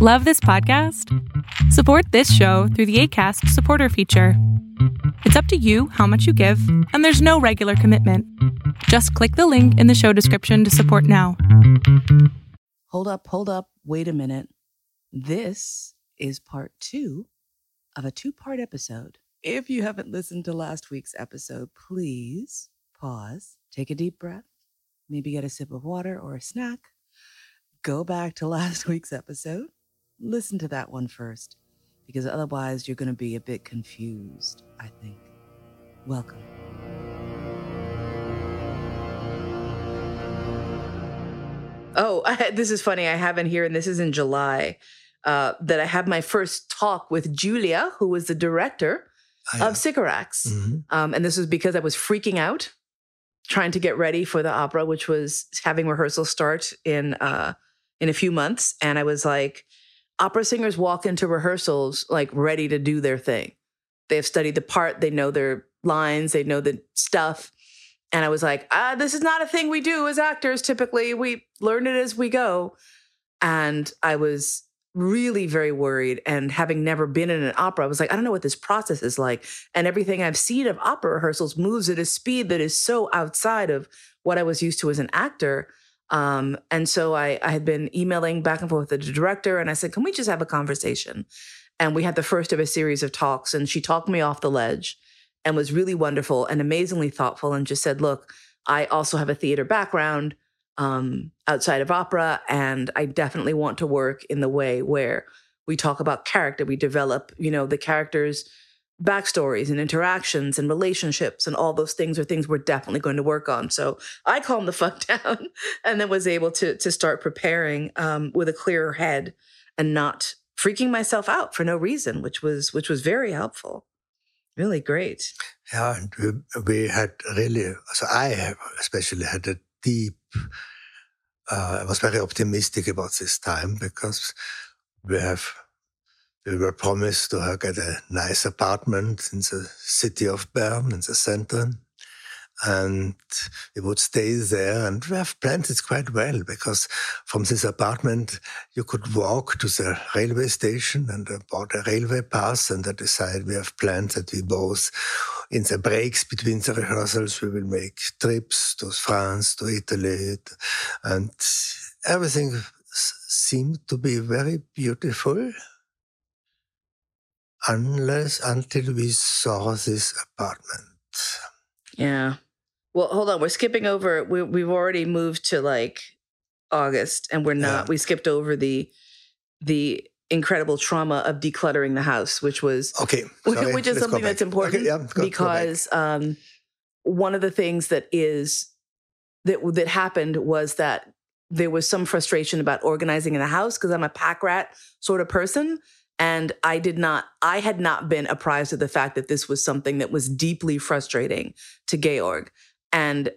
Love this podcast? Support this show through the ACAST supporter feature. It's up to you how much you give, and there's no regular commitment. Just click the link in the show description to support now. Hold up, hold up, wait a minute. This is part two of a two part episode. If you haven't listened to last week's episode, please pause, take a deep breath, maybe get a sip of water or a snack, go back to last week's episode, listen to that one first, because otherwise you're going to be a bit confused, I think. Welcome. Oh, I, this is funny. I have in here, and this is in July, uh, that I had my first talk with Julia, who was the director Ah, of Sycorax. Mhm. Um, and this was because I was freaking out trying to get ready for the opera, which was having rehearsals start in uh, in a few months. And I was like, opera singers walk into rehearsals like ready to do their thing. They have studied the part, they know their lines, they know the stuff. And I was like, ah, this is not a thing we do as actors. Typically, we learn it as we go. And I was really very worried. And having never been in an opera, I was like, I don't know what this process is like. And everything I've seen of opera rehearsals moves at a speed that is so outside of what I was used to as an actor. Um, and so I, I had been emailing back and forth with the director, and I said, Can we just have a conversation? And we had the first of a series of talks, and she talked me off the ledge and was really wonderful and amazingly thoughtful and just said, Look, I also have a theater background um, outside of opera, and I definitely want to work in the way where we talk about character, we develop, you know, the characters' backstories and interactions and relationships and all those things are things we're definitely going to work on. So I calmed the fuck down and then was able to to start preparing um, with a clearer head and not freaking myself out for no reason, which was which was very helpful. Really great. Yeah, and we, we had really, so I especially had a deep, uh, I was very optimistic about this time because we have, we were promised to get a nice apartment in the city of Bern, in the center. And we would stay there and we have planned it quite well because from this apartment you could walk to the railway station and I bought a railway pass and I decided we have planned that we both in the breaks between the rehearsals we will make trips to France, to Italy and everything seemed to be very beautiful unless until we saw this apartment. Yeah. Well, hold on. We're skipping over. We, we've already moved to like August, and we're not. Yeah. We skipped over the the incredible trauma of decluttering the house, which was Okay, sorry, which is let's something that's important Okay, yeah, go- go because um, one of the things that is that that happened was that there was some frustration about organizing in the house because I'm a pack rat sort of person. And I did not, I had not been apprised of the fact that this was something that was deeply frustrating to Georg. And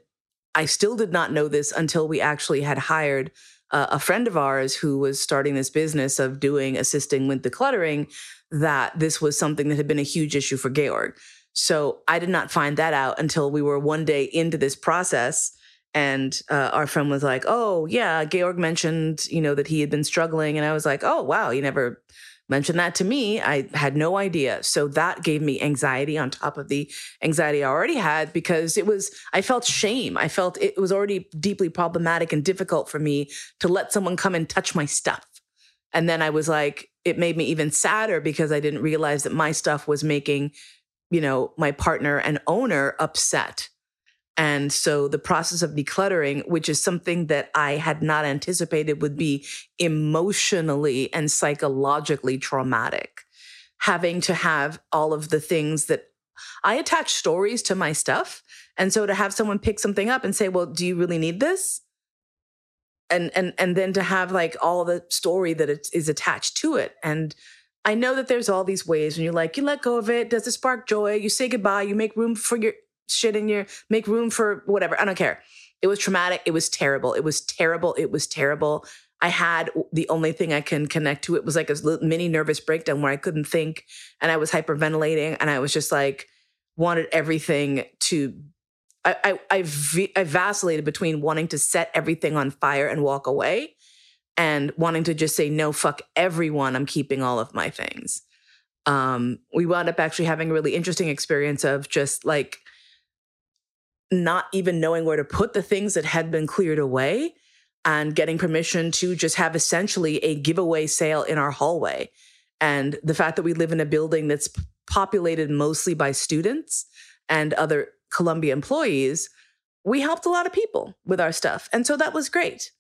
I still did not know this until we actually had hired uh, a friend of ours who was starting this business of doing assisting with decluttering that this was something that had been a huge issue for Georg. So I did not find that out until we were one day into this process. And uh, our friend was like, "Oh yeah, Georg mentioned, you know, that he had been struggling," and I was like, "Oh wow, you never mentioned that to me. I had no idea." So that gave me anxiety on top of the anxiety I already had because it was I felt shame. I felt it was already deeply problematic and difficult for me to let someone come and touch my stuff. And then I was like, it made me even sadder because I didn't realize that my stuff was making, you know, my partner and owner upset. And so the process of decluttering, which is something that I had not anticipated would be emotionally and psychologically traumatic, having to have all of the things that I attach stories to my stuff. And so to have someone pick something up and say, well, do you really need this? And, and and then to have like all the story that it is attached to it. And i know that there's all these ways when you're like you let go of it. Does it spark joy? You say goodbye. You make room for your shit in your make room for whatever i don't care. It was traumatic it was terrible it was terrible it was terrible. I had the only thing i can connect to it was like a mini nervous breakdown where i couldn't think and i was hyperventilating and i was just like wanted everything to I, I, I, vacillated between wanting to set everything on fire and walk away and wanting to just say no fuck everyone i'm keeping all of my things. Um we wound up actually having a really interesting experience of just like not even knowing where to put the things that had been cleared away and getting permission to just have essentially a giveaway sale in our hallway and the fact that we live in a building that's populated mostly by students and other Columbia employees, we helped a lot of people with our stuff. And so that was great.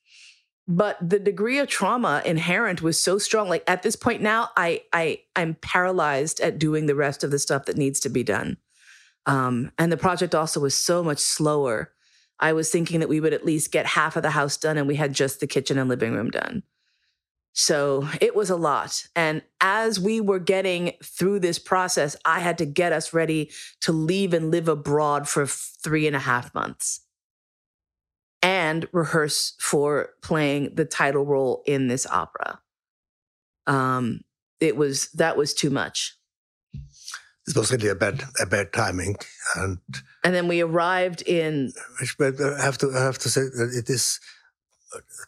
But the degree of trauma inherent was so strong. Like at this point now, I I I'm paralyzed at doing the rest of the stuff that needs to be done. Um, and the project also was so much slower. I was thinking that we would at least get half of the house done and we had just the kitchen and living room done. So it was a lot. And as we were getting through this process, I had to get us ready to leave and live abroad for three and a half months and rehearse for playing the title role in this opera. Um, it was that was too much. This was really a bad a bad timing, and and then we arrived in. But I have to I have to say that it is,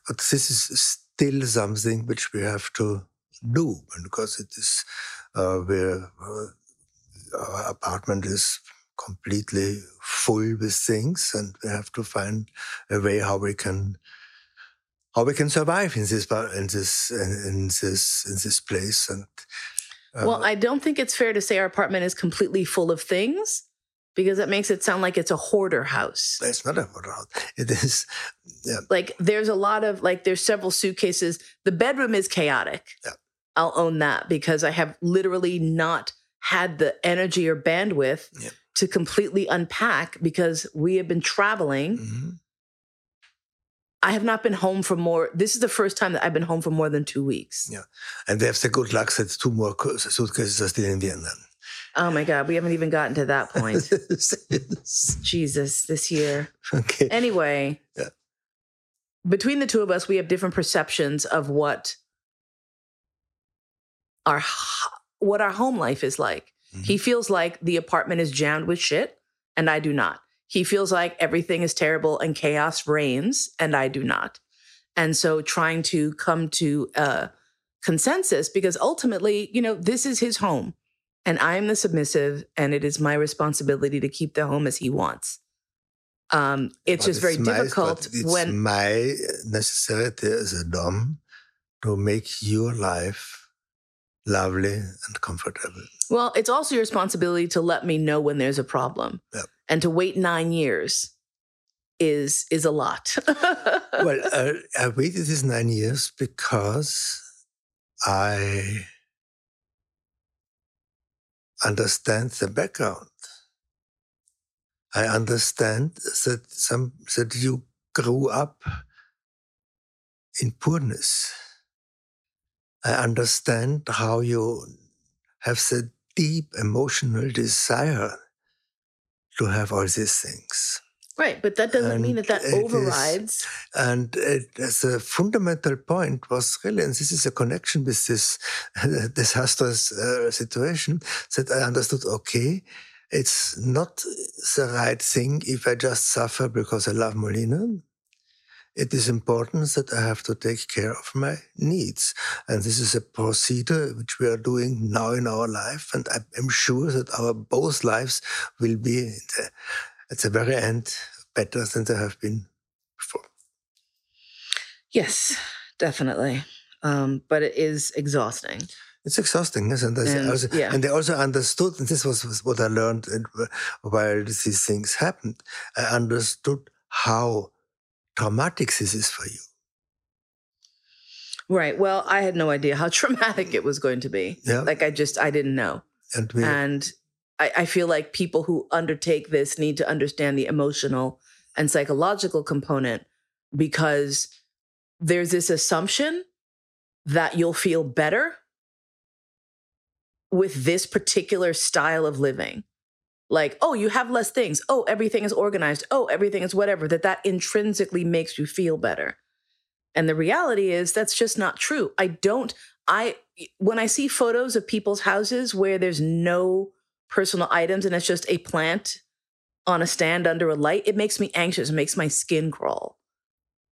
but this is still something which we have to do because it is uh, where uh, our apartment is completely full with things and we have to find a way how we can how we can survive in this in this in this in this place and uh, well i don't think it's fair to say our apartment is completely full of things because that makes it sound like it's a hoarder house. It's not a hoarder house. It is. Yeah. Like there's a lot of like there's several suitcases. The bedroom is chaotic. Yeah. I'll own that because I have literally not had the energy or bandwidth yeah. to completely unpack because we have been traveling. Mm-hmm. I have not been home for more. This is the first time that I've been home for more than two weeks. Yeah, and they have the good luck that two more suitcases are still in Vienna. Oh my God, we haven't even gotten to that point. Jesus, this year. Okay. Anyway, yeah. between the two of us, we have different perceptions of what our what our home life is like. Mm-hmm. He feels like the apartment is jammed with shit, and I do not. He feels like everything is terrible and chaos reigns, and I do not. And so, trying to come to a consensus because ultimately, you know, this is his home and I'm the submissive, and it is my responsibility to keep the home as he wants. Um, it's but just it's very my, difficult it's when my necessity as a dom to make your life lovely and comfortable. Well, it's also your responsibility to let me know when there's a problem, yep. and to wait nine years is is a lot. well, uh, I waited these nine years because I understand the background. I understand that some that you grew up in poorness. I understand how you have the deep emotional desire to have all these things. Right, but that doesn't and mean that that overrides. Is, and it, as a fundamental point was really, and this is a connection with this uh, disastrous uh, situation, that I understood. Okay, it's not the right thing if I just suffer because I love Mollena. It is important that I have to take care of my needs. And this is a procedure which we are doing now in our life. And I'm sure that our both lives will be at the very end better than they have been before. Yes, definitely. Um, but it is exhausting. It's exhausting, yes, and, and, also, yeah. and they also understood, and this was, was what I learned while these things happened. I understood how traumatic this is for you. Right. Well, I had no idea how traumatic it was going to be. Yeah. Like I just I didn't know. And we, and I, I feel like people who undertake this need to understand the emotional and psychological component because there's this assumption that you'll feel better with this particular style of living like oh you have less things oh everything is organized oh everything is whatever that that intrinsically makes you feel better and the reality is that's just not true i don't i when i see photos of people's houses where there's no personal items and it's just a plant on a stand under a light, it makes me anxious. It makes my skin crawl.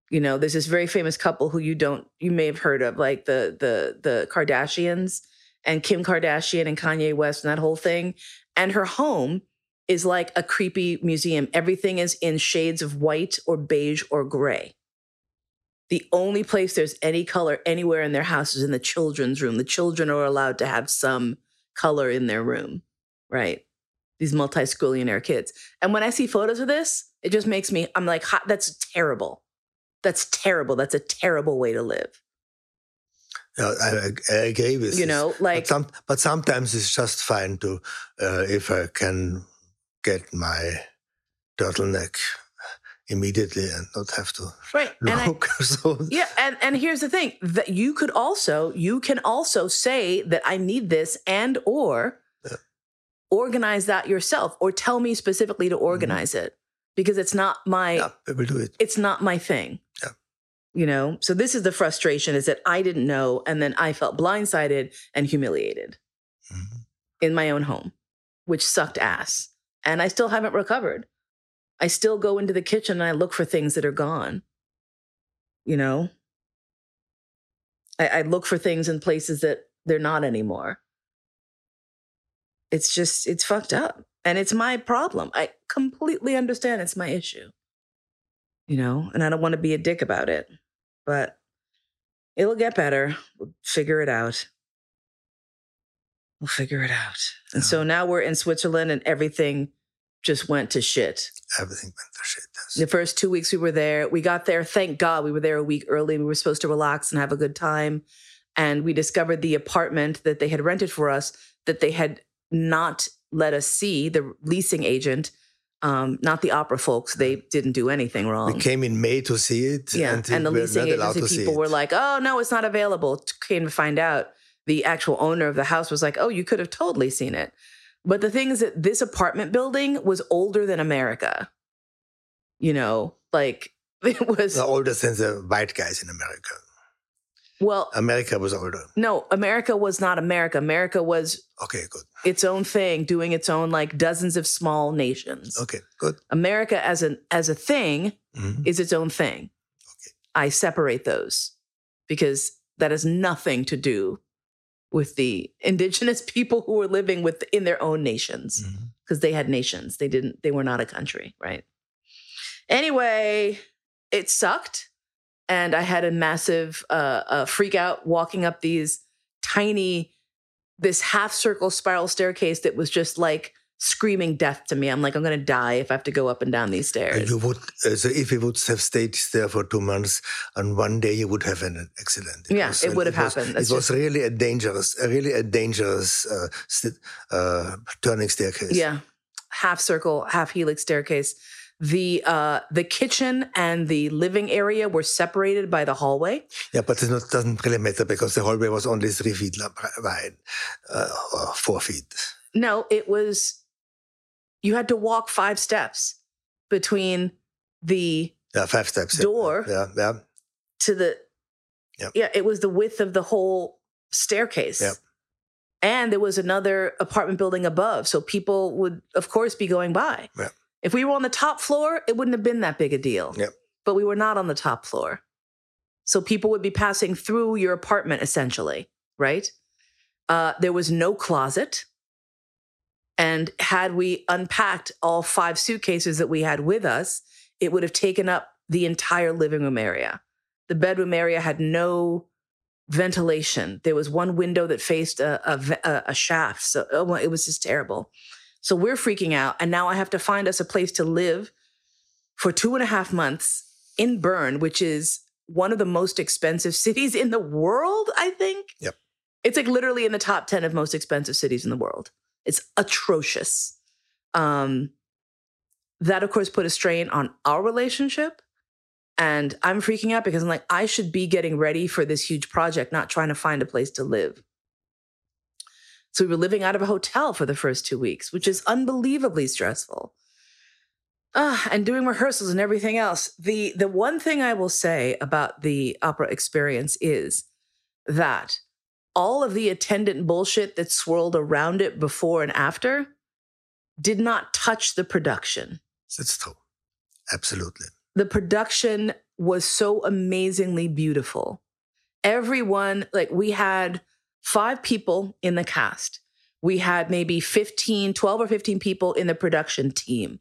You know, there's this very famous couple who you don't you may have heard of, like the the the Kardashians and Kim Kardashian and Kanye West and that whole thing. And her home is like a creepy museum. Everything is in shades of white or beige or gray. The only place there's any color anywhere in their house is in the children's room. The children are allowed to have some color in their room, right? These multi schoolianaire kids. And when I see photos of this, it just makes me, I'm like, that's terrible. That's terrible. That's a terrible way to live. Yeah, I, I agree with you this. know, like but, some, but sometimes it's just fine to uh, if I can get my turtleneck immediately and not have to right. look. I, so yeah, and and here's the thing that you could also you can also say that I need this and or Yeah. organize that yourself or tell me specifically to organize it because it's not my yeah, will do it. it's not my thing. You know, so this is the frustration is that I didn't know and then I felt blindsided and humiliated Mhm. in my own home, which sucked ass. And I still haven't recovered. I still go into the kitchen and I look for things that are gone. You know, I, I look for things in places that they're not anymore. It's just, it's fucked up. And it's my problem. I completely understand it's my issue. You know, and I don't want to be a dick about it, but it'll get better. We'll figure it out. We'll figure it out. And so now we're in Switzerland and everything just went to shit. Everything went to shit. yes. The first two weeks we were there, we got there. Thank God we were there a week early. We were supposed to relax and have a good time. And we discovered the apartment that they had rented for us that they had not let us see, the leasing agent, um, not the opera folks. They didn't do anything wrong. We came in May to see it. yeah. and, And, the leasing agency people were like, oh, no, it's not available. Came to find out the actual owner of the house was like, oh, you could have totally seen it. But the thing is that this apartment building was older than America. You know, like it was, the older than the white guys in America. Well, America was older. no, America was not America. America was Okay, good. its own thing, doing its own like dozens of small nations. Okay, good. America as an as a thing Mhm. is its own thing. Okay. I separate those because that has nothing to do with the indigenous people who were living with in their own nations because they had nations. They didn't. They were not a country, right? Anyway, it sucked, and I had a massive uh, uh, freak out walking up these tiny, this half circle spiral staircase that was just like screaming death to me. I'm like, I'm gonna die if I have to go up and down these And stairs. you would, uh, so if you would have stayed there for two months, and one day you would have an accident. Yeah, was- it would have was- happened. It That's was really a dangerous, a really a dangerous uh, st- uh, turning staircase. Yeah, half circle, half helix staircase. The uh, the kitchen and the living area were separated by the hallway. yeah, but it doesn't really matter because the hallway was only three feet wide, uh, or four feet. No, it was you had to walk five steps between the Yeah, five steps. Door. Yeah, yeah. to the Yep. yeah, it was the width of the whole staircase. Yep. And there was another apartment building above. So people would, of course, be going by. Yep. If we were on the top floor, it wouldn't have been that big a deal. Yep. But we were not on the top floor. So people would be passing through your apartment essentially, right? Uh, there was no closet. And had we unpacked all five suitcases that we had with us, it would have taken up the entire living room area. The bedroom area had no ventilation. There was one window that faced a, a, a, shaft. So oh, it was just terrible. So we're freaking out. And now I have to find us a place to live for two and a half months in Bern, which is one of the most expensive cities in the world, I think. Yep. It's like literally in the top 10 of most expensive cities in the world. It's atrocious. Um, that, of course, put a strain on our relationship. And I'm freaking out because I'm like, I should be getting ready for this huge project, not trying to find a place to live. So we were living out of a hotel for the first two weeks, which is unbelievably stressful. Ah, and doing rehearsals and everything else. The the one thing I will say about the opera experience is that all of the attendant bullshit that swirled around it before and after did not touch the production. That's true. Absolutely. the production was so amazingly beautiful. Everyone, like we had five people in the cast. We had maybe 15, 12 or 15 people in the production team.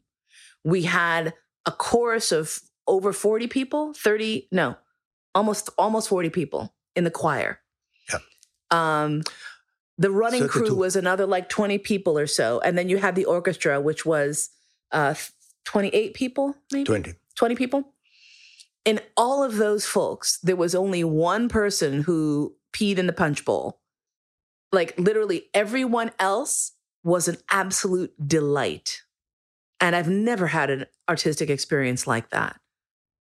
We had a chorus of over 40 people, 30, no, almost almost 40 people in the choir. Yeah. Um the running crew 32. was another like 20 people or so. And then you had the orchestra, which was uh 28 people, maybe 20. 20 people. In all of those folks, there was only one person who peed in the punch bowl. Like literally everyone else was an absolute delight. And I've never had an artistic experience like that.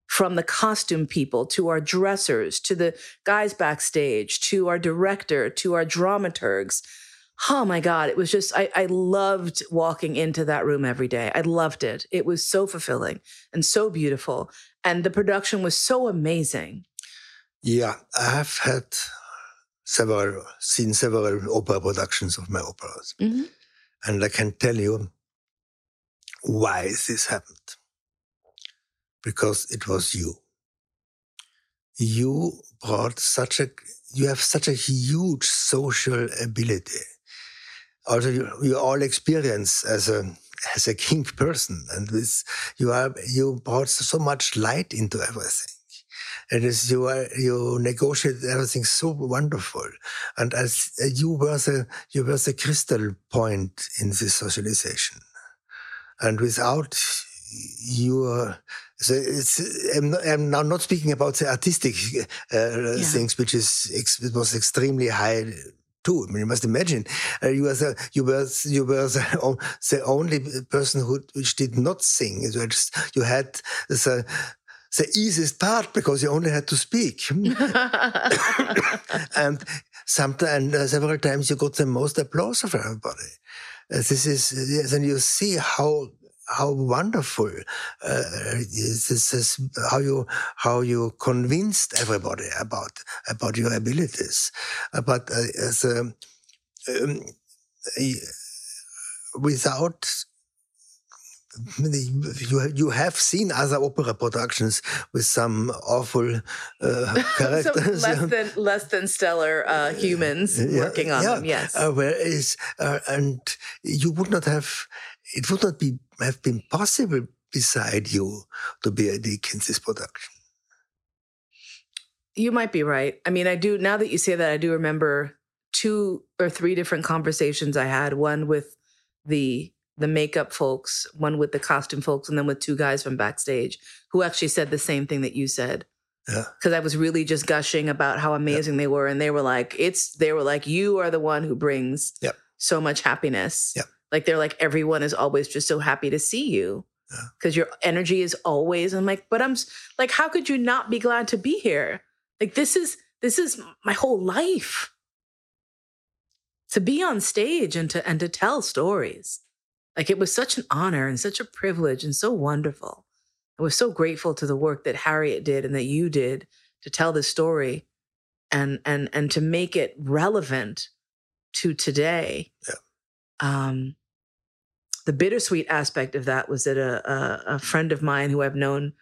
From the costume people to our dressers to the guys backstage to our director to our dramaturgs. Oh my God, it was just, I, I loved walking into that room every day. I loved it. It was so fulfilling and so beautiful. And the production was so amazing. Yeah, I have had several, seen several opera productions of my operas. Mhm. And I can tell you why this happened. Because it was you. You brought such a, you have such a huge social ability. Also, you, you all experience as a, as a king person and this, you are, you brought so much light into everything. It is you are you negotiate everything so wonderful, and as you were the you were the crystal point in this socialization, and without your so it's I'm, not, I'm now not speaking about the artistic uh, things, which is ex- it was extremely high too. I mean, you must imagine uh, you were the, you were you were the, the only person who which did not sing. You just you had the the easiest part because you only had to speak. and sometimes uh, several times you got the most applause of everybody. Uh, this is yes, and you see how how wonderful uh, this is how you how you convinced everybody about about your abilities but uh, as a, um, without you you have seen other opera productions with some awful uh, characters Some less than less than stellar uh, humans Yeah, working on yeah. them. Yes. Uh, whereas, uh, and you would not have, it would not be have been possible beside you to be a Dick in this production. You might be right. I mean, I do now that you say that, I do remember two or three different conversations I had. One with the the makeup folks, one with the costume folks, and then with two guys from backstage who actually said the same thing that you said. Yeah. Because I was really just gushing about how amazing they were, and they were like, "It's." They were like, "You are the one who brings Yep. so much happiness." Yep. Like they're like, everyone is always just so happy to see you Yeah. because your energy is always. I'm like, but I'm like, how could you not be glad to be here? Like this is this is my whole life. To be on stage and to and to tell stories. Like it was such an honor and such a privilege and so wonderful. I was so grateful to the work that Harriet did and that you did to tell this story and and and to make it relevant to today. Yeah. Um the bittersweet aspect of that was that a, a, a friend of mine who I've known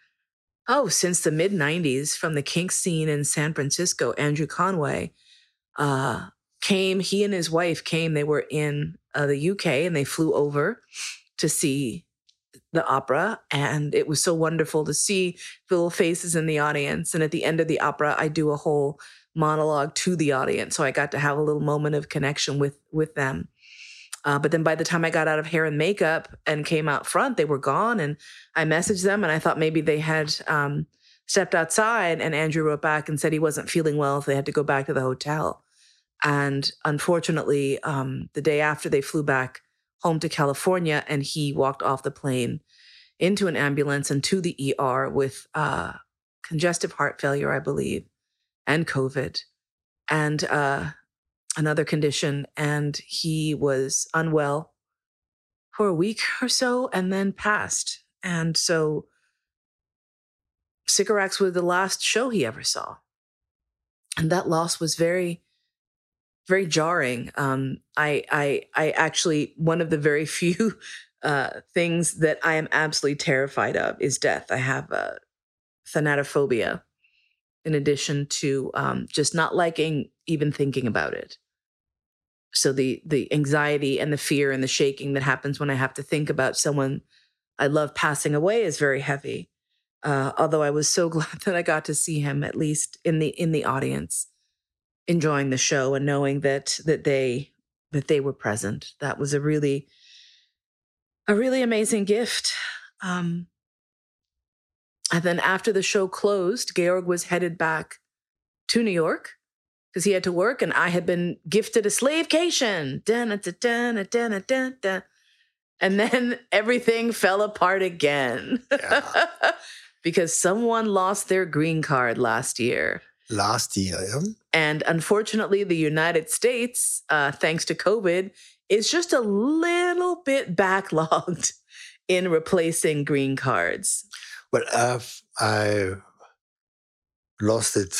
oh since the mid 90s from the kink scene in San Francisco, Andrew Conway, uh, came. He and his wife came. They were in uh, the UK and they flew over to see the opera, and it was so wonderful to see the little faces in the audience. And at the end of the opera, I do a whole monologue to the audience, so I got to have a little moment of connection with with them. Uh, but then by the time I got out of hair and makeup and came out front, they were gone. And I messaged them and I thought maybe they had um, stepped outside. And Andrew wrote back and said he wasn't feeling well if they had to go back to the hotel. And unfortunately, um, the day after they flew back home to California, and he walked off the plane into an ambulance and to the ER with uh, congestive heart failure, I believe, and COVID. And uh, another condition, and he was unwell for a week or so and then passed. And so Sycorax was the last show he ever saw. And that loss was very, very jarring. Um, I, I, I actually, one of the very few uh, things that I am absolutely terrified of is death. I have a thanatophobia, in addition to um, just not liking even thinking about it. So the the anxiety and the fear and the shaking that happens when I have to think about someone I love passing away is very heavy. Uh, although I was so glad that I got to see him at least in the in the audience, enjoying the show and knowing that that they that they were present. That was a really a really amazing gift. Um, and then after the show closed, Georg was headed back to New York because he had to work, and I had been gifted a slavecation. And then everything fell apart again Yeah. because someone lost their green card last year. Last year, yeah? And unfortunately, the United States, uh, thanks to COVID, is just a little bit backlogged in replacing green cards. Well, uh, I lost it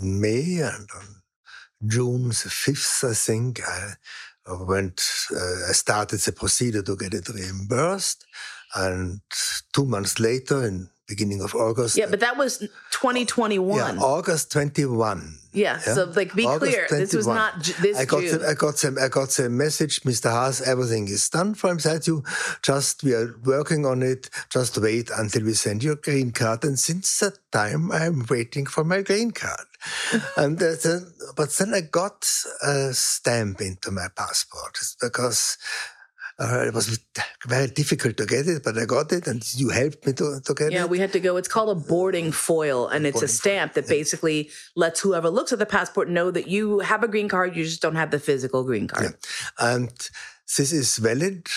in May and on June the 5th, I think, I went, uh, I started the procedure to get it reimbursed. And two months later, in beginning of August. Yeah, but that was 2021. Yeah, August 21. Yeah, Yeah. so like be August clear, this was not J- this I got June. the, I got the, I got the message, Mr. Haas, everything is done from inside you. Just we are working on it. Just wait until we send you a green card. And since that time, I'm waiting for my green card. and uh, then, but then I got a stamp into my passport because. Uh, it was very difficult to get it, but I got it, and you helped me to, to get yeah, it. Yeah, we had to go. It's called a boarding foil, and it's a Boarding stamp that basically lets whoever looks at the passport know that you have a green card. You just don't have the physical green card. and this is valid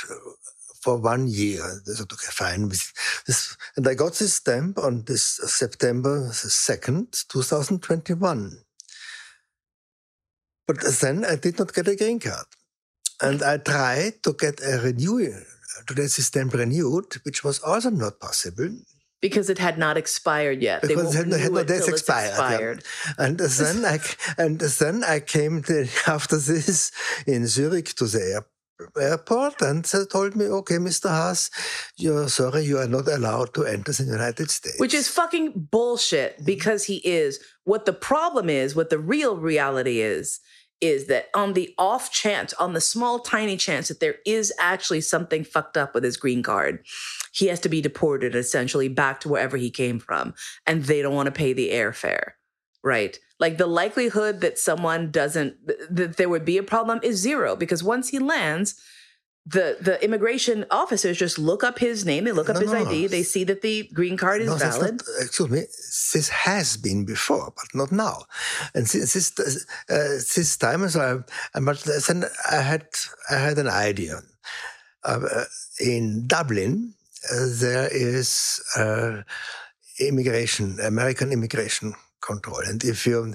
for one year. That's okay, fine. This, and I got this stamp on this September second, two thousand twenty-one. But then I did not get a green card, and I tried to get a renewal. To this stamp renewed, which was also not possible. because it had not expired yet. Because it had- had not it yet expired, yeah. And then I and then I came to, after this in Zurich to the air, airport, and they told me, "Okay, Mr. Haas, you're sorry, you are not allowed to enter the United States." Which is fucking bullshit because he is. What the problem is, what the real reality is, is that on the off chance, on the small, tiny chance that there is actually something fucked up with his green card, he has to be deported essentially back to wherever he came from. And they don't want to pay the airfare, right? Like the likelihood that someone doesn't, that there would be a problem is zero because once he lands, the the immigration officers just look up his name, they look up No, his no, ID, they see that the green card is No, valid. not- excuse me. This has been before, but not now. And since this uh, this time, so I, I but then I had I had an idea. Uh, in Dublin, uh, there is uh, immigration, American immigration control, and if you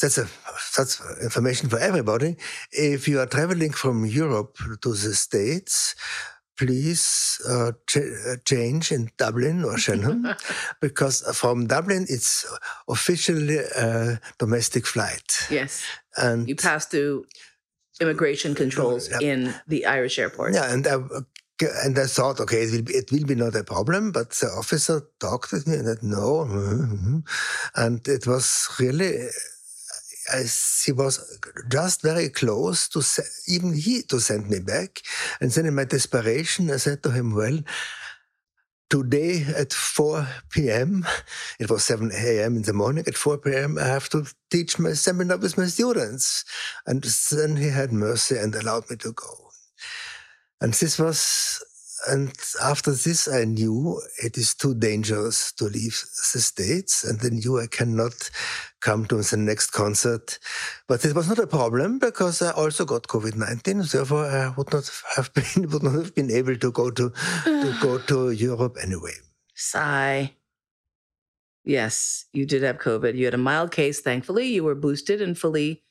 that's a that's information for everybody. If you are traveling from Europe to the States, please uh, ch- uh, change in Dublin or Shannon, because from Dublin it's officially a domestic flight, Yes. and You pass through immigration controls in the Irish airport. yeah, and I, and I thought, okay, it will be, it will be not a problem, but the officer talked with me and said no, mhm. and it was really. I, he was just very close to even he to send me back, and then in my desperation, I said to him, "Well, today at 4 p.m. It was 7 a.m. in the morning. At 4 p.m., I have to teach my seminar with my students. And then he had mercy and allowed me to go. And this was, and after this, I knew it is too dangerous to leave the States. And I knew I cannot come to the next concert. But it was not a problem because I also got COVID 19. Therefore, I would not have been, would not have been able to go to, to go to Europe anyway. Sigh. Yes, you did have COVID. You had a mild case, thankfully. You were boosted and fully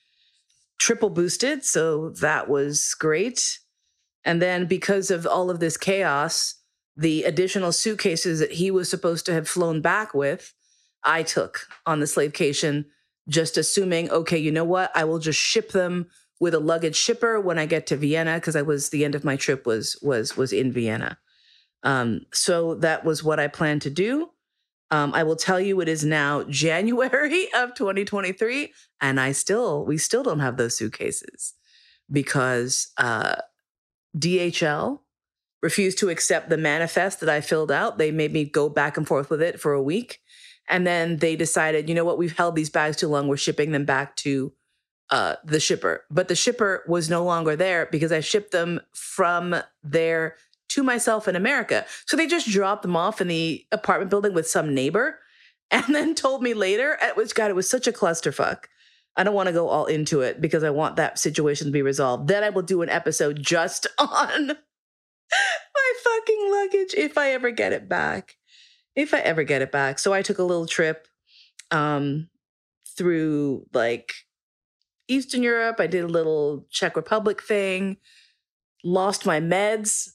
triple boosted. So that was great. And then because of all of this chaos, the additional suitcases that he was supposed to have flown back with, I took on the slavecation, just assuming, okay, you know what? I will just ship them with a luggage shipper when I get to Vienna, because I was the end of my trip was was was in Vienna. Um, so that was what I planned to do. Um, I will tell you, it is now January of 2023, and I still, we still don't have those suitcases because uh, DHL refused to accept the manifest that I filled out. They made me go back and forth with it for a week. And then they decided, you know what, we've held these bags too long. We're shipping them back to uh, the shipper. But the shipper was no longer there because I shipped them from there to myself in America. So they just dropped them off in the apartment building with some neighbor and then told me later, it was, God, it was such a clusterfuck. I don't want to go all into it because I want that situation to be resolved. Then I will do an episode just on my fucking luggage if I ever get it back. If I ever get it back. So I took a little trip um through like Eastern Europe. I did a little Czech Republic thing. Lost my meds.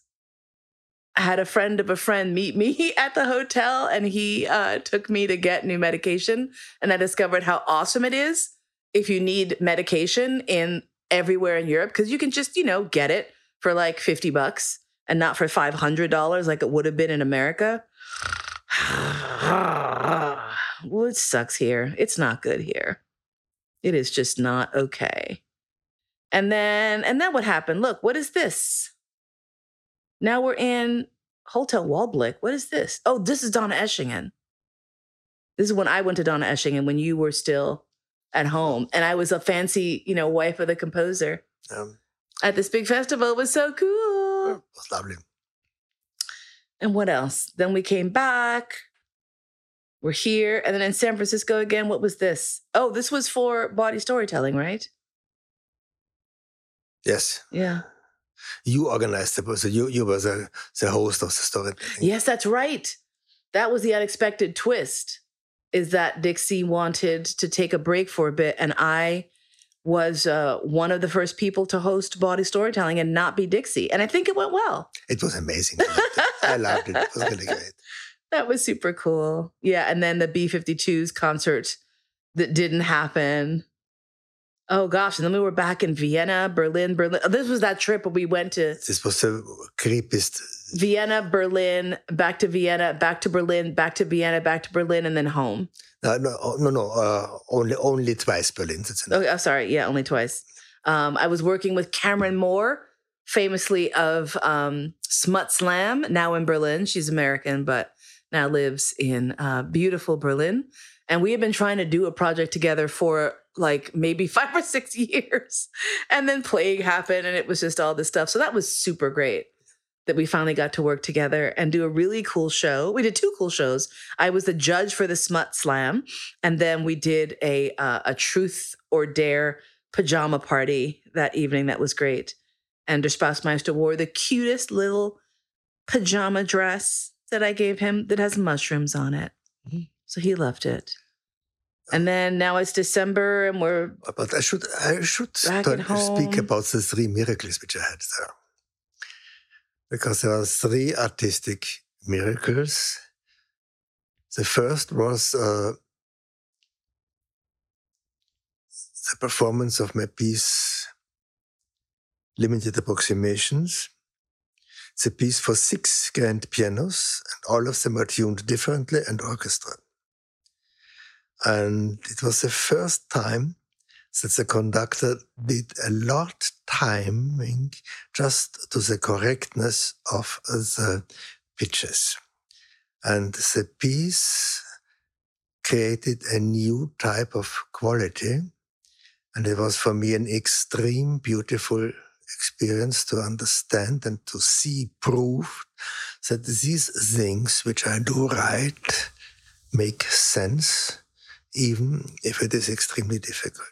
Had a friend of a friend meet me at the hotel and he uh, took me to get new medication. And I discovered how awesome it is if you need medication in everywhere in Europe because you can just, you know, get it for like 50 bucks and not for $500 like it would have been in America. well, it sucks here. It's not good here. It is just not okay. And then, and then what happened? Look, what is this? Now we're in Hotel Waldblick. What is this? Oh, this is Donaueschingen. This is when I went to Donaueschingen when you were still at home, and I was a fancy, you know, wife of the composer Um, at this big festival. It was so cool. it was lovely. And what else? Then we came back. We're here. And then in San Francisco again, what was this? Oh, this was for Bawdy Storytelling, right? Yes, Yeah. you organized it. So you you were the, the host of the story. Yes, that's right. That was the unexpected twist is that Dixie wanted to take a break for a bit and I was uh, one of the first people to host Bawdy Storytelling and not be Dixie. And I think it went well. It was amazing. I loved it. I loved it. It was really great. That was super cool. Yeah. And then the B 52s concert that didn't happen. Oh gosh. And then we were back in Vienna, Berlin, Berlin. This was that trip where we went to This was the creepiest. Vienna, Berlin, back to Vienna, back to Berlin, back to Vienna, back to Berlin, and then home. No, no, no, no. Uh, only only twice Berlin. Okay, oh, sorry. Yeah, only twice. Um, I was working with Cameron Moore, famously of um, Smut Slam, now in Berlin. She's American, but now lives in uh, beautiful Berlin. And we had been trying to do a project together for like maybe five or six years. And then plague happened and it was just all this stuff. So that was super great that we finally got to work together and do a really cool show. We did two cool shows. I was the judge for the Smut Slam, and then we did a uh, a Truth or Dare pajama party that evening. That was great. And Der Spaßmeister wore the cutest little pajama dress that I gave him that has mushrooms on it. Mhm. So he loved it. And then now it's December and we're But I should I should Back talk- at speak about the three miracles which I had there, because there are three artistic miracles. The first was uh, the performance of my piece, Limited Approximations. It's a piece for six grand pianos, and all of them are tuned differently and orchestra. And it was the first time that the conductor did a lot timing just to the correctness of the pitches. And the piece created a new type of quality. And it was for me an extreme beautiful experience to understand and to see proof that these things which I do right make sense, even if it is extremely difficult.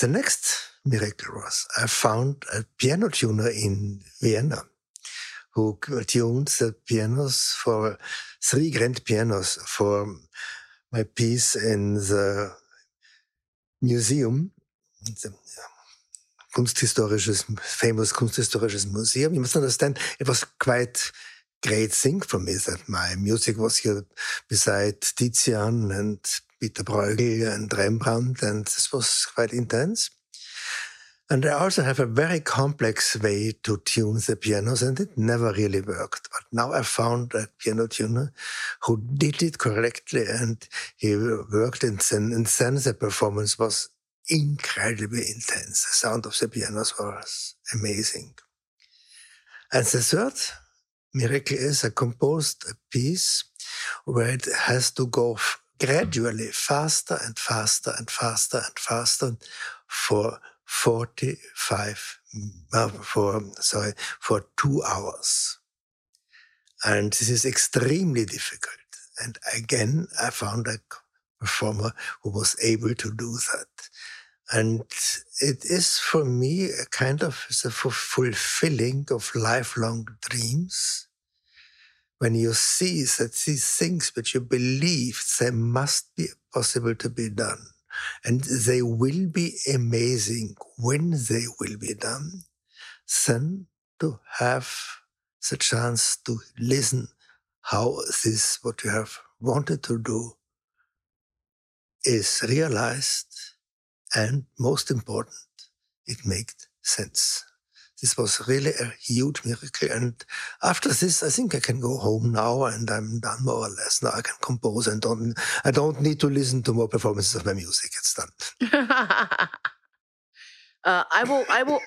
The next miracle was I found a piano tuner in Vienna who tuned the pianos for three grand pianos for my piece in the museum, the um, Kunsthistorisches, famous Kunsthistorisches Museum. You must understand, it was quite great thing for me that my music was here beside Tizian and Peter Bruegel and Rembrandt, and this was quite intense. And I also have a very complex way to tune the pianos, and it never really worked. But now I found a piano tuner who did it correctly, and he worked and then the performance was incredibly intense. The sound of the pianos was amazing. And the third miracle is I composed a piece where it has to go gradually faster and faster and faster and faster for 45 uh, for sorry for two hours. And this is extremely difficult. And again i found a performer who was able to do that. And it is for me a kind of a fulfilling of lifelong dreams when you see that these things which you believe they must be possible to be done and they will be amazing when they will be done, then to have the chance to listen how this, what you have wanted to do, is realized, and most important, it makes sense. This was really a huge miracle. And after this, I think I can go home now and I'm done more or less. Now I can compose and don't, I don't need to listen to more performances of my music. It's done. uh, I will, I will,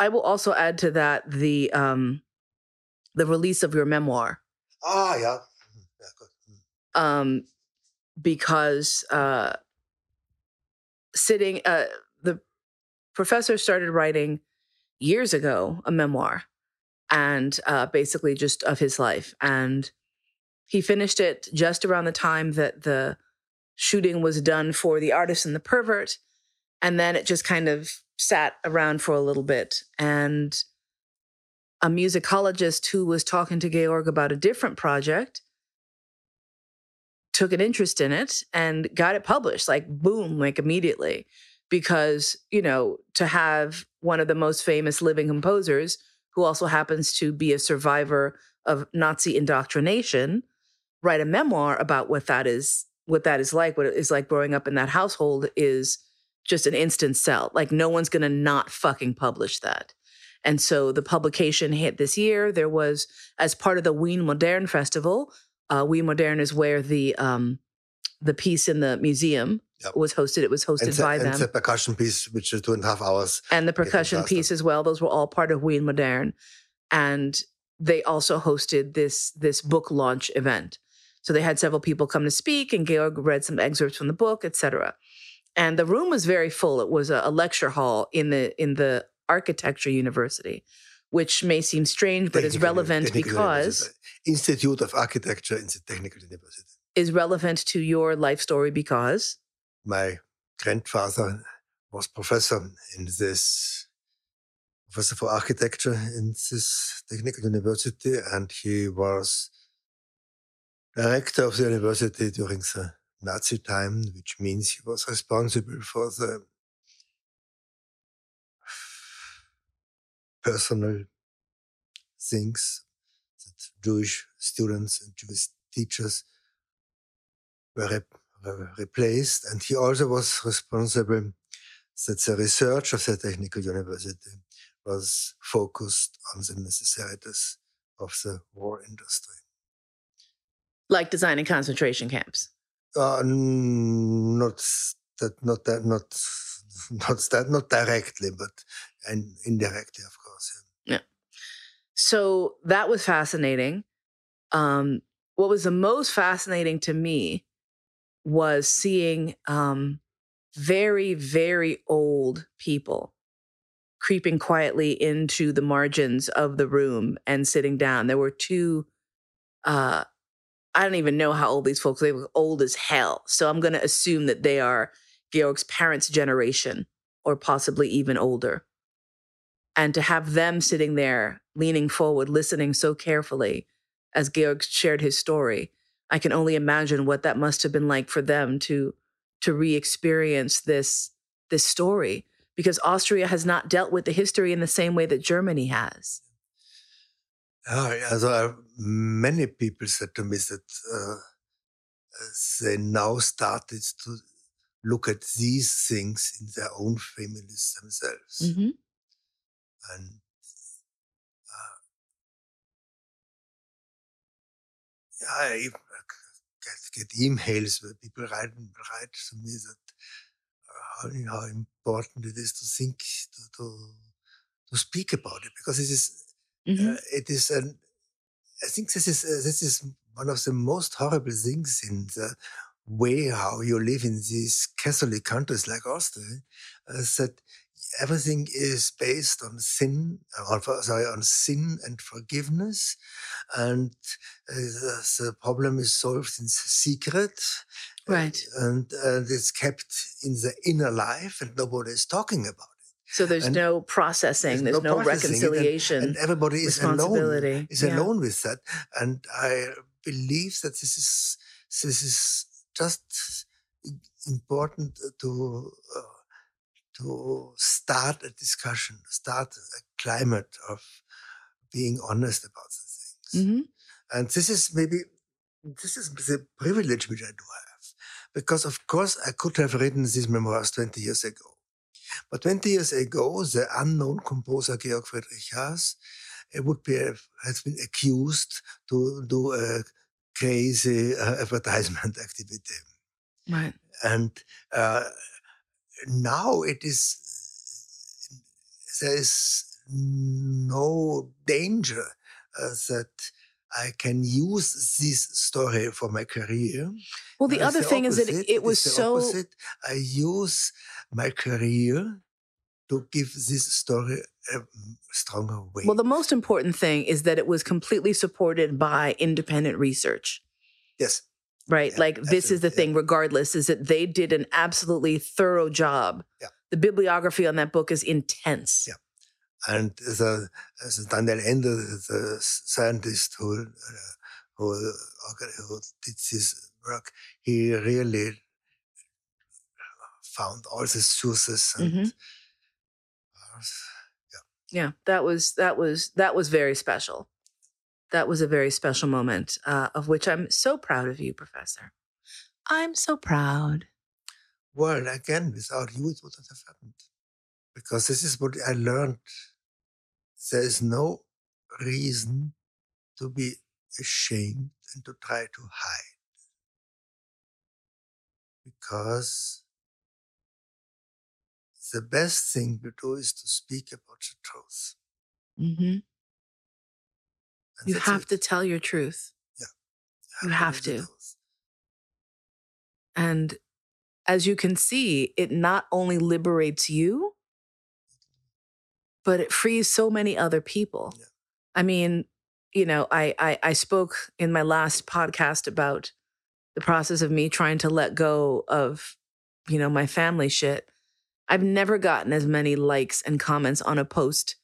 I will also add to that the, um, the release of your memoir. Ah, yeah. Mm-hmm. yeah good. Mm. Um, because, uh, sitting, uh, the professor started writing years ago a memoir and uh, basically just of his life. And he finished it just around the time that the shooting was done for The Artist and the Pervert. And then it just kind of sat around for a little bit. And a musicologist who was talking to Georg about a different project took an interest in it and got it published like boom like immediately because you know to have one of the most famous living composers who also happens to be a survivor of Nazi indoctrination write a memoir about what that is what that is like what it is like growing up in that household is just an instant sell. Like no one's going to not fucking publish that. And so the publication hit this year. There was as part of the Wien Modern Festival uh, Wien Modern is where the um, the piece in the museum yep. was hosted. It was hosted the, by them. And the percussion piece, which is two and a half hours. And the percussion piece as well. Those were all part of Wien Modern. And they also hosted this this book launch event. So they had several people come to speak, and Georg read some excerpts from the book, etc. And the room was very full. It was a, a lecture hall in the in the architecture university, which may seem strange, but is relevant because Institute of Architecture in the Technical University is relevant to your life story because? My grandfather was professor in this professor for architecture in this technical university and he was director of the university during the Nazi time, which means he was responsible for the personal things that Jewish students and Jewish teachers were replaced. And he also was responsible that the research of the technical university was focused on the necessities of the war industry. Like designing concentration camps? Uh, not that, not that, not, not that, not directly, but and indirectly, of course. Yeah. yeah. So that was fascinating. Um, what was the most fascinating to me was seeing um, very, very old people creeping quietly into the margins of the room and sitting down. There were two, uh, I don't even know how old these folks, they were old as hell. So I'm going to assume that they are Georg's parents' generation or possibly even older. And to have them sitting there, leaning forward, listening so carefully as Georg shared his story I can only imagine what that must have been like for them to to re-experience this this story because Austria has not dealt with the history in the same way that Germany has. Uh, also, many people said to me that uh, they now started to look at these things in their own families themselves. Mhm. And uh, I get, emails where people write, write to me that uh, how, how important it is to think, to, to, to speak about it, because it is, Mhm. uh, it is an, I think this is, uh, this is one of the most horrible things in the way how you live in these Catholic countries like Austria, is that everything is based on sin, or sorry, on sin and forgiveness, and uh, the, problem is solved in secret, uh, Right. and, and it's kept in the inner life, and nobody is talking about it. So there's And no processing, there's, no, processing it, and- reconciliation, and everybody is alone is Yeah. alone with that. And I believe that this is this is just important to uh, to start a discussion, start a climate of being honest about the things. Mhm. And this is maybe this is the privilege which I do have, because of course I could have written these memoirs twenty years ago. But 20 years ago, the unknown composer Georg Friedrich Haas uh, would be has been accused to do a crazy uh, advertisement activity, Right. and uh, now it is there is no danger uh, that I can use this story for my career. Well, the Uh, other thing is that it was so opposite. I use my career to give this story a stronger weight. well. The most important thing is that it was completely supported by independent research. yes, Right. Yeah, like this is the yeah. thing, regardless, is that they did an absolutely thorough job. Yeah. The bibliography on that book is intense. Yeah. and the, the Daniel Ender, the scientist who uh, who, who did this work, he really found all the sources and Mhm. uh, Yeah, that was that was that was very special. That was a very special moment, uh, of which I'm so proud of you, Professor. I'm so proud. Well, again, without you, it wouldn't have happened. Because this is what I learned. There is no reason to be ashamed and to try to hide. Because the best thing to do is to speak about the truth. hmm And You have it. to tell your truth, Yeah. you have tell the to. and as you can see, it not only liberates you, but it frees so many other people. Yeah. I mean, you know, I, I I spoke in my last podcast about the process of me trying to let go of, you know, my family shit. I've never gotten as many likes and comments on a post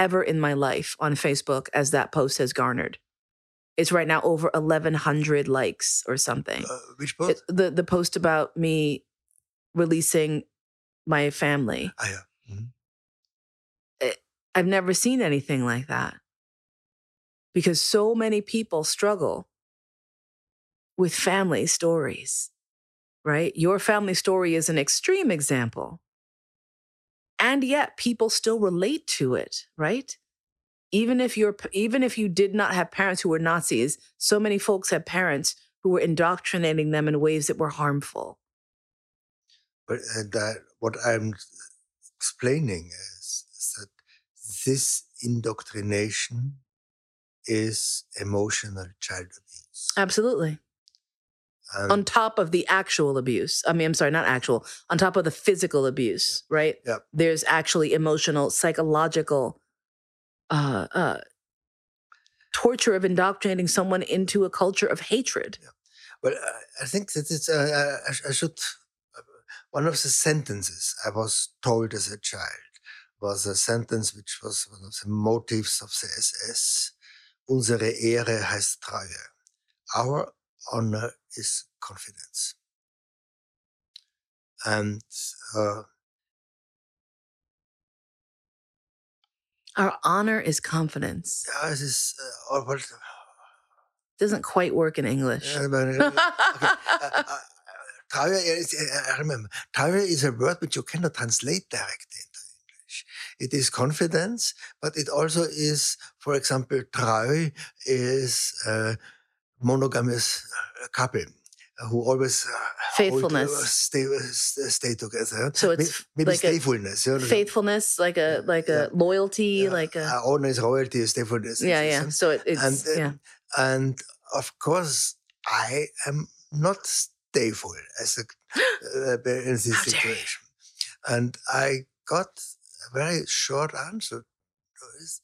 ever in my life on Facebook as that post has garnered. It's right now over 1100 likes or something. Uh, which book? It, the the post about me releasing my family. ah, yeah. Mhm. I've never seen anything like that. Because so many people struggle with family stories, right? Your family story is an extreme example. And yet people still relate to it, right? Even if you're even if you did not have parents who were Nazis, so many folks had parents who were indoctrinating them in ways that were harmful. But uh, that, what I'm explaining is, is that this indoctrination is emotional child abuse. Absolutely. And on top of the actual abuse. I mean, I'm sorry, not actual, on top of the physical abuse, right? Yeah. There's actually emotional, psychological uh, uh, torture of indoctrinating someone into a culture of hatred. Well, I- I think that it's, uh, I, I should, uh, one of the sentences I was told as a child was a sentence which was one of the motives of the SS. Unsere Ehre heißt Treue. Our honor is confidence. And uh, Our honor is confidence. ja, es ist, uh, Doesn't quite work in English. uh, uh, okay, uh, uh, remember, Treue is a word which you cannot translate directly into English. It is confidence, but it also is, for example, Treu is monogamous uh, couple who always uh, faithfulness hold, uh, stay stay together. So it's maybe like a you know? faithfulness, like a like a Yeah. loyalty, Yeah. like a Uh, royalty, stayfulness. yeah, yeah. So it, it's and, uh, yeah. And of course, I am not stayful as a uh, in this How dare you. situation. And I got a very short answer to this.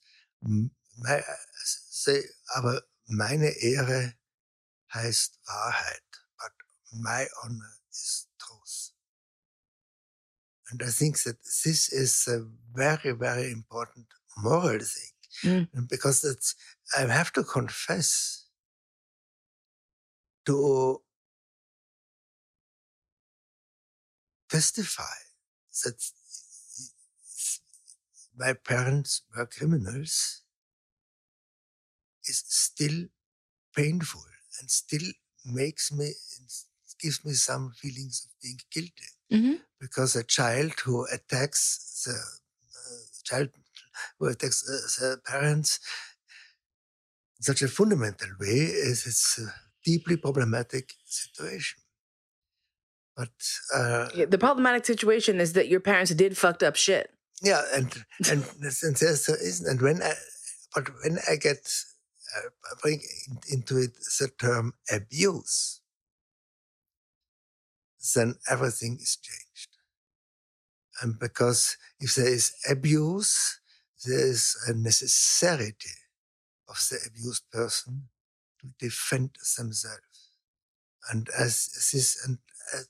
My, say, aber meine Ehre heißt Wahrheit, but my honor is truth. And I think that this is a very, very important moral thing. Mm. Because it's, I have to confess to testify that my parents were criminals is still painful and still makes me gives me some feelings of being guilty Mhm. because a child who attacks the uh, child who attacks uh, the parents in such a fundamental way is it's a deeply problematic situation. But uh, Yeah, The problematic situation is that your parents did fucked up shit. yeah, and and, and isn't. And when I, but when I get bring into it the term abuse, then everything is changed. And because if there is abuse, there is a necessity of the abused person to defend themselves. And as this, and uh,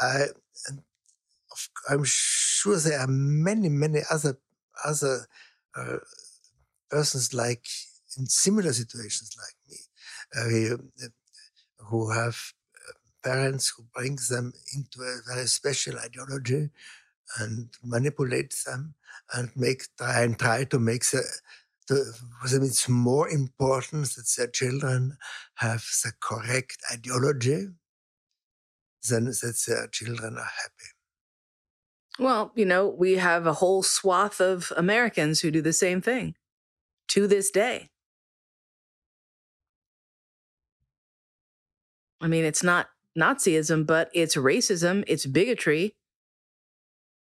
I, and I'm sure there are many, many other other uh, persons like in similar situations like me, uh, who have uh, parents who bring them into a very special ideology and manipulate them and make try and try to make the, the it's more important that their children have the correct ideology than that their children are happy. Well, you know, we have a whole swath of Americans who do the same thing to this day. I mean, it's not Nazism, but it's racism, it's bigotry.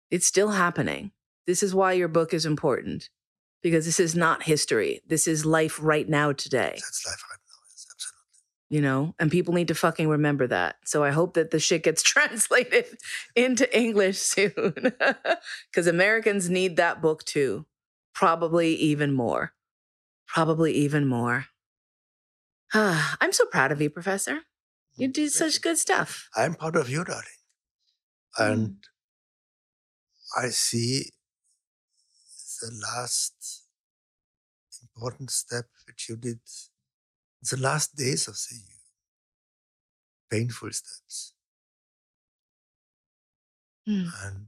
It's still happening. This is why your book is important because this is not history. This is life right now today, That's life right now. Yes, absolutely. you know, and people need to fucking remember that. So I hope that the shit gets translated into English soon because Americans need that book too. Probably even more. Probably even more. I'm so proud of you, Professor. You do such good stuff. I'm proud of you, darling. Mm. And I see the last important step which you did the last days of the year. Painful steps. Mm. And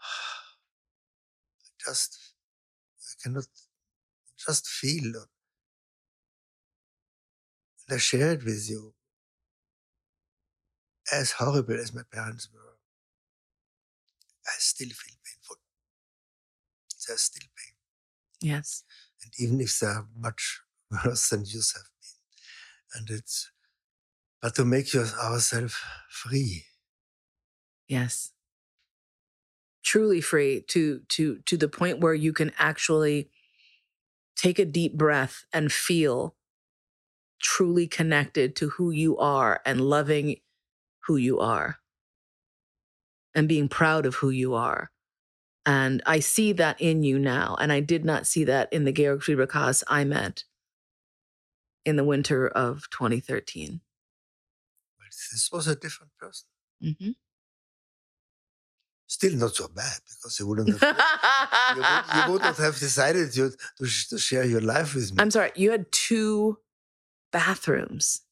just, I cannot just feel and I share it with you. As horrible as my parents were, I still feel painful. There's still pain. Yes. And even if they're much worse than you have been. And it's, but to make your, ourselves free. Yes. Truly free to to to the point where you can actually take a deep breath and feel truly connected to who you are and loving who you are and being proud of who you are. And I see that in you now. And I did not see that in the Georg Friedrich Haas I met in the winter of 2013. But this was a different person. Mm-hmm. Still not so bad because you wouldn't have, you, would, you would not have decided to, to share your life with me. I'm sorry, you had two bathrooms.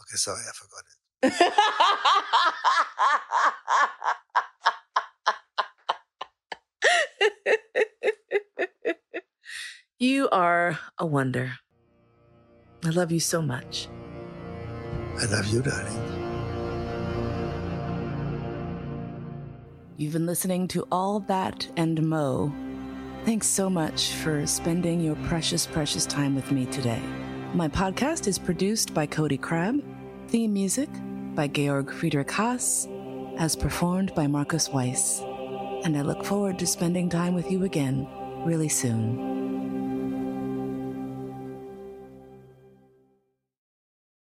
okay, sorry, I forgot it. you are a wonder. I love you so much. I love you, darling. You've been listening to All That and Mo. Thanks so much for spending your precious, precious time with me today. My podcast is produced by Cody Crabb, theme music by Georg Friedrich Haas, as performed by Marcus Weiss. And I look forward to spending time with you again really soon.